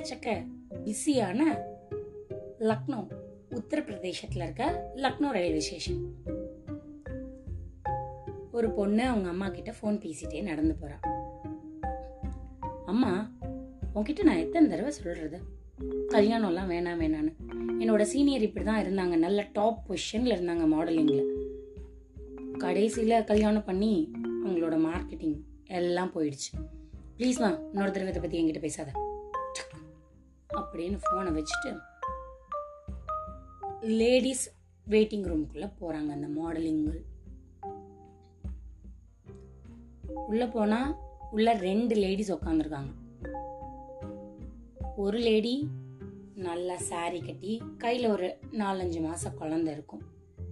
எக்கச்சக்க பிஸியான லக்னோ உத்தரப்பிரதேசத்தில் இருக்க லக்னோ ரயில்வே ஸ்டேஷன். ஒரு பொண்ணு அவங்க அம்மா கிட்ட ஃபோன் பேசிட்டே நடந்து போறா. அம்மா உன்கிட்ட நான் எத்தனை தடவை சொல்றது? கல்யாணம்லாம் வேணாம் வேணான்னு என்னோட சீனியர் இப்படி தான் இருந்தாங்க. நல்ல டாப் பொசிஷனில் இருந்தாங்க மாடலிங்கில் கடைசியில் கல்யாணம் பண்ணி அவங்களோட மார்க்கெட்டிங் எல்லாம் போயிடுச்சு. ப்ளீஸ்மா இன்னொரு தடவை இதை பற்றி என்கிட்ட பேசாத. அப்படின்னு ஃபோனை வச்சுட்டு லேடிஸ் வெயிட்டிங் ரூம்குள்ளே போகிறாங்க அந்த மாடலிங்கள் உள்ளே போனால் உள்ள ரெண்டு லேடிஸ் உட்காந்துருக்காங்க ஒரு லேடி நல்லா சாரி கட்டி கையில் ஒரு நாலஞ்சு மாதம் குழந்த இருக்கும்.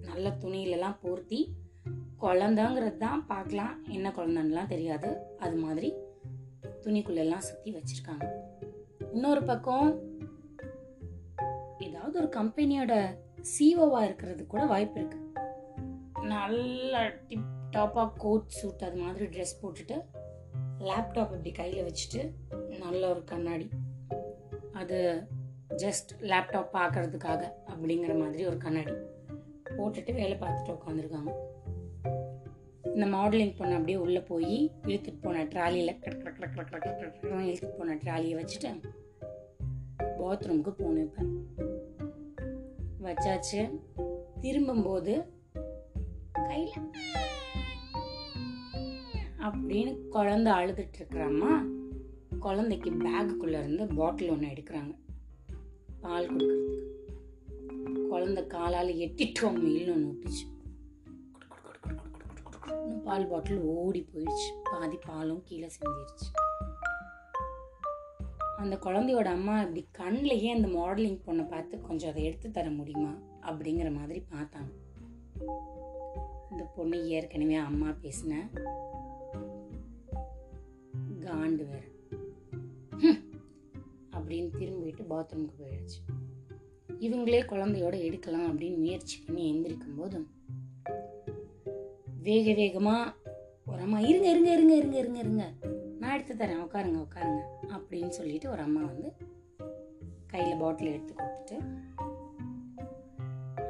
நல்ல துணியிலலாம் போர்த்தி குழந்தைங்கிறது தான் பார்க்கலாம் என்ன குழந்தைன்னுலாம் தெரியாது. அது மாதிரி துணிக்குள்ளெல்லாம் சுற்றி வச்சுருக்காங்க. இன்னொரு பக்கம் ஏதாவது ஒரு கம்பெனியோட சிஓவா இருக்கிறது கூட வாய்ப்பு இருக்கு. நல்ல டிப் டாப்பாக கோட் சூட் அது மாதிரி ட்ரெஸ் போட்டுட்டு லேப்டாப் இப்படி கையில் வச்சுட்டு நல்ல ஒரு கண்ணாடி. அது ஜஸ்ட் லேப்டாப் பார்க்கறதுக்காக அப்படிங்கிற மாதிரி ஒரு கண்ணாடி. போட்டுட்டு வேலை பார்த்துட்டு உட்காந்துருக்காங்க இந்த மாடலிங் பொண்ணு அப்படியே உள்ளே போய் இழுத்துட்டு போன ட்ராலியில் இழுத்துட்டு போன ட்ராலியை வச்சுட்டு பாத்ரூமுக்கு போகணும் இப்போ. வச்சாச்சு. திரும்பும்போது கையில் அப்படின்னு குழந்தை அழுதுட்டு இருக்கிறாம்மா குழந்தைக்கு பேக்குக்குள்ளே இருந்து பாட்டில் ஒன்று எடுக்கிறாங்க. பால் கொடுக்கறதுக்கு. குழந்தை காலால் எட்டிட்டு அவங்க ஒன்று விட்டுச்சு பால் பாட்டில் ஓடி போயிடுச்சு. பாதி பாலும் கீழே சிந்திருச்சு. அந்த குழந்தையோட அம்மா இப்படி கண்ணிலேயே அந்த மாடலிங் பொண்ணை பார்த்து கொஞ்சம் அதை எடுத்து தர முடியுமா? அப்படிங்கிற மாதிரி பார்த்தாங்க. இந்த பொண்ணு ஏற்கனவே அம்மா பேசின காண்டு வேற. அப்படின்னு திரும்பிட்டு பாத்ரூமுக்கு போயிடுச்சு. இவங்களே குழந்தையோட எடுக்கலாம் அப்படின்னு முயற்சி பண்ணி எந்திரிக்கும் போதும் வேக வேகமாக ஒரு அம்மா இருங்க இருங்க இருங்க இருங்க இருங்க இருங்க. நான் எடுத்து தரேன். உட்காருங்க உட்காருங்க. அப்படின்னு சொல்லிட்டு ஒரு அம்மா வந்து கையில் பாட்டில் எடுத்து கொடுத்துட்டு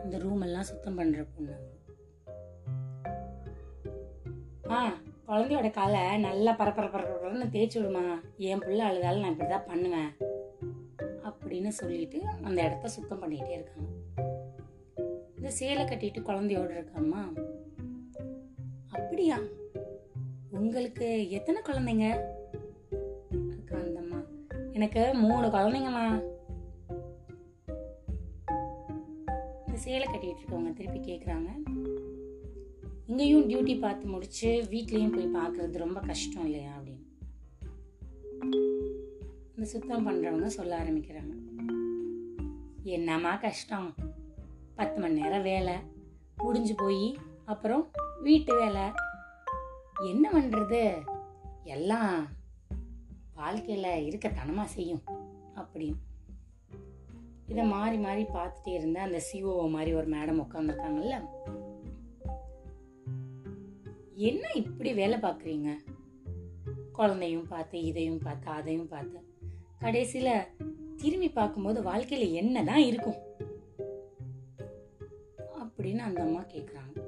இந்த ரூம் எல்லாம் சுத்தம் பண்ணுற பொண்ணு. ஆ குழந்தையோட காலை நல்லா பரப்பர பரப்பரன்னு தேய்ச்சி விடுமா? என் பிள்ளை அழுதாலும் நான் இப்படி தான் பண்ணுவேன். அப்படின்னு சொல்லிட்டு அந்த இடத்த சுத்தம் பண்ணிகிட்டே இருக்காங்க. இந்த சேலை கட்டிட்டு குழந்தையோட இருக்காம்மா அப்படியா? உங்களுக்கு எத்தனை குழந்தைங்க? அதுக்கு எனக்கு மூணு குழந்தைங்கம்மா. இந்த சேலை கட்டிட்டு இருக்கவங்க திருப்பி கேட்குறாங்க இங்கேயும் டியூட்டி பார்த்து முடிச்சு வீட்லேயும் போய் பார்க்கறது ரொம்ப கஷ்டம் இல்லையா அப்படின்னு. இந்த சுத்தம் பண்ணுறவங்க சொல்ல ஆரம்பிக்கிறாங்க. என்னம்மா கஷ்டம்? பத்து மணி நேரம் வேலை. முடிஞ்சு போய் அப்புறம் வீட்டு வேலை. என்ன பண்ணுறது எல்லாம் வாழ்க்கையில் இருக்கத்தனமாக செய்யும் அப்படின்னு. இதை மாறி மாறி பார்த்துட்டே இருந்த அந்த சிஓ மாதிரி ஒரு மேடம் உட்காந்துருக்காங்கல்ல என்ன இப்படி வேலை பார்க்குறீங்க? குழந்தையும் பார்த்து இதையும் பார்த்து அதையும் பார்த்து. கடைசியில் திரும்பி பார்க்கும்போது வாழ்க்கையில் என்ன தான் இருக்கும்? அப்படின்னு அந்த அம்மா கேட்குறாங்க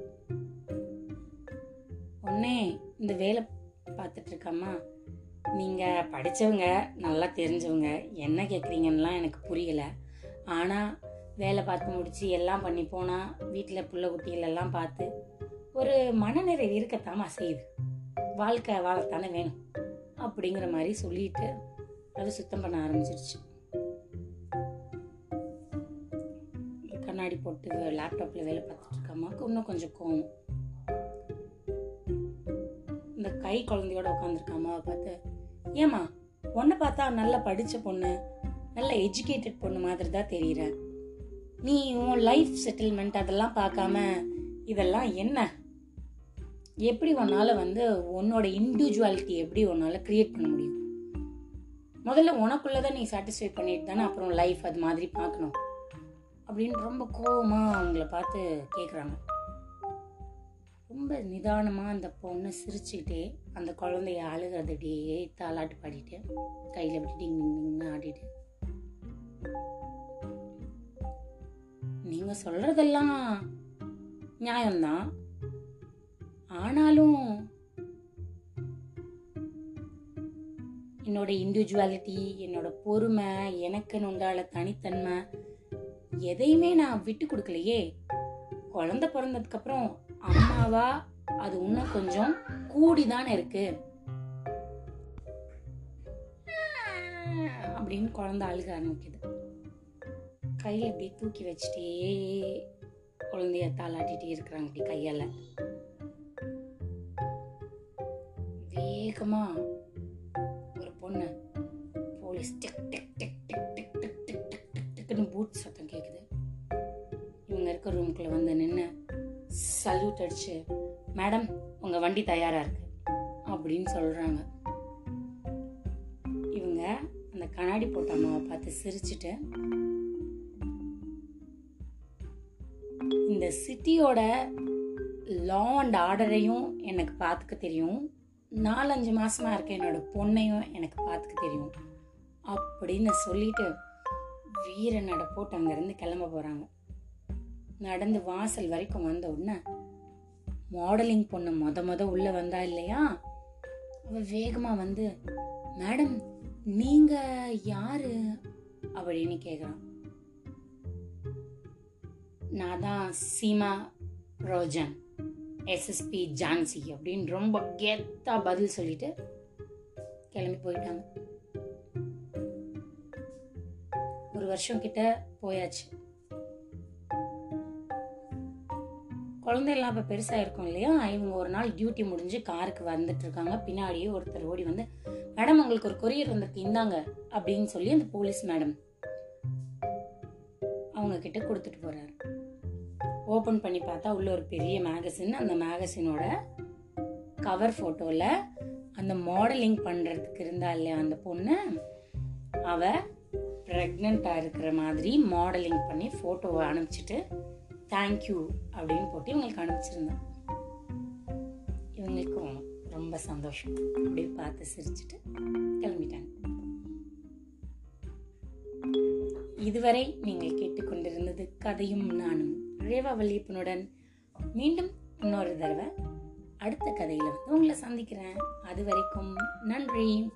உடனே இந்த வேலை பார்த்துட்ருக்கம்மா நீங்கள் படித்தவங்க நல்லா தெரிஞ்சவங்க என்ன கேட்குறீங்கன்னெலாம் எனக்கு புரியலை. ஆனால் வேலை பார்த்து முடிச்சு எல்லாம் பண்ணி போனால் வீட்டில் புள்ள குட்டிகள் எல்லாம் பார்த்து ஒரு மனநிறைவு இருக்கத்தாமா செய்யுது வாழ்க்கை வாழத்தானே வேணும். அப்படிங்கிற மாதிரி சொல்லிட்டு அது சுத்தம் பண்ண ஆரம்பிச்சிருச்சு. கண்ணாடி போட்டு லேப்டாப்பில் வேலை பார்த்துட்டு இருக்க அம்மாவுக்கு இன்னும் கொஞ்சம் கோவம். இந்த கை குழந்தையோட உட்காந்துருக்க அம்மாவை பார்த்து ஏமா உன்னை பார்த்தா நல்லா படித்த பொண்ணு நல்ல எஜுகேட்டட் பொண்ணு மாதிரி தான் தெரியுற. நீ உன் லைஃப் செட்டில்மெண்ட் அதெல்லாம் பார்க்காம இதெல்லாம் என்ன? எப்படி உன்னால் வந்து உன்னோட இண்டிவிஜுவாலிட்டி எப்படி உன்னால் க்ரியேட் பண்ண முடியும்? முதல்ல உனக்குள்ளே தான் நீ சாட்டிஸ்ஃபை பண்ணிட்டு தானே அப்புறம் லைஃப் அது மாதிரி பார்க்கணும். அப்படின்னு ரொம்ப கோவமாக அவங்கள பார்த்து கேட்குறாங்க ரொம்ப நிதானமாக அந்த பொண்ணு சிரிச்சுக்கிட்டே அந்த குழந்தைய அழுகிறது அப்படியே தாளாட்டு பாடிட்டு கையில் அப்படி டிங் டிங்னு ஆடிட்டு. நீங்கள் சொல்கிறதெல்லாம் நியாயம்தான். ஆனாலும் என்னோட இண்டிவிஜுவாலிட்டி என்னோட பொறுமை எனக்குன்னு உண்டான தனித்தன்மை எதையுமே நான் விட்டு கொடுக்கலையே. குழந்த பிறந்ததுக்கப்புறம் அம்மாவா? அது இன்னும் கொஞ்சம் கூடிதானே இருக்கு. அப்படின்னு குழந்தை அழுக ஆரம்பிக்குது. கையில அப்படியே தூக்கி வச்சுட்டே குழந்தைய தாளாட்டிட்டே இருக்கிறாங்க அப்படி கையால. வேகமா ஒரு பொண்ணு police tick tick tick tick tick tick tick tick tick டிக்னு boot சத்தம் கேக்குது. இவங்க இருக்க ரூம்குள்ள வந்து நின்று சல்யூட் அடிச்சு மேடம் உங்க வண்டி தயாரா இருக்கு. அப்படின்னு சொல்றாங்க. இவங்க அந்த கண்ணாடி போட்ட அம்மாவை பார்த்து சிரிச்சிட்டு இந்த சிட்டியோட லா அண்ட் ஆர்டரையும் எனக்கு பார்த்துக்க தெரியும். நாலஞ்சு மாசமா இருக்க என்னோட பொண்ணையும் எனக்கு பார்த்துக்க தெரியும். அப்படின்னு சொல்லிட்டு வீரனோட போட்டு அங்கேருந்து கிளம்ப போகிறாங்க நடந்து வாசல் வரைக்கும் வந்த உடனே மாடலிங் பொண்ணு மொத மொத உள்ள வந்தா இல்லையா? அவ வேகமா வந்து மேடம் நீங்க யாரு? அப்படின்னு கேக்குறான். நான் தான் சீமா ரோஜன் எஸ்எஸ்பி ஜான்சி அப்படின்னு ரொம்ப கெத்தா பதில் சொல்லிட்டு கிளம்பி போயிட்டாங்க. ஒரு வருஷம் கிட்ட போயாச்சு. குழந்தையெல்லாம் இப்போ பெருசாக இருக்கும் இல்லையா? இவங்க ஒரு நாள் டியூட்டி முடிஞ்சு காருக்கு வந்துட்டு இருக்காங்க. பின்னாடியே ஒருத்தர் ஓடி வந்து மேடம் உங்களுக்கு ஒரு கொரியர் வந்திருக்கு. இந்தாங்க அப்படின்னு சொல்லி அந்த போலீஸ் மேடம் அவங்க கிட்ட கொடுத்துட்டு போறாரு. ஓப்பன் பண்ணி பார்த்தா உள்ள ஒரு பெரிய மேகசின் அந்த மேகசினோட கவர் ஃபோட்டோவில் அந்த மாடலிங் பண்ணுறதுக்கு இருந்தா இல்லையா அந்த பொண்ணு? அவ ப்ரெக்னெண்ட்டாக இருக்கிற மாதிரி மாடலிங் பண்ணி ஃபோட்டோவை அனுப்பிச்சிட்டு தேங்க்யூ அப்படின்னு போட்டு இவங்களுக்கு அனுப்பிச்சிருந்தேன் இவங்களுக்கும் ரொம்ப சந்தோஷம். அப்படி பார்த்து சிரிச்சுட்டு கிளம்பிட்டாங்க. இதுவரை நீங்கள் கேட்டுக்கொண்டிருந்தது கதையும் நானும் ரேவா வல்லியப்பனுடன் மீண்டும் இன்னொரு தடவை அடுத்த கதையில் வந்து உங்களை சந்திக்கிறேன். அது வரைக்கும் நன்றி.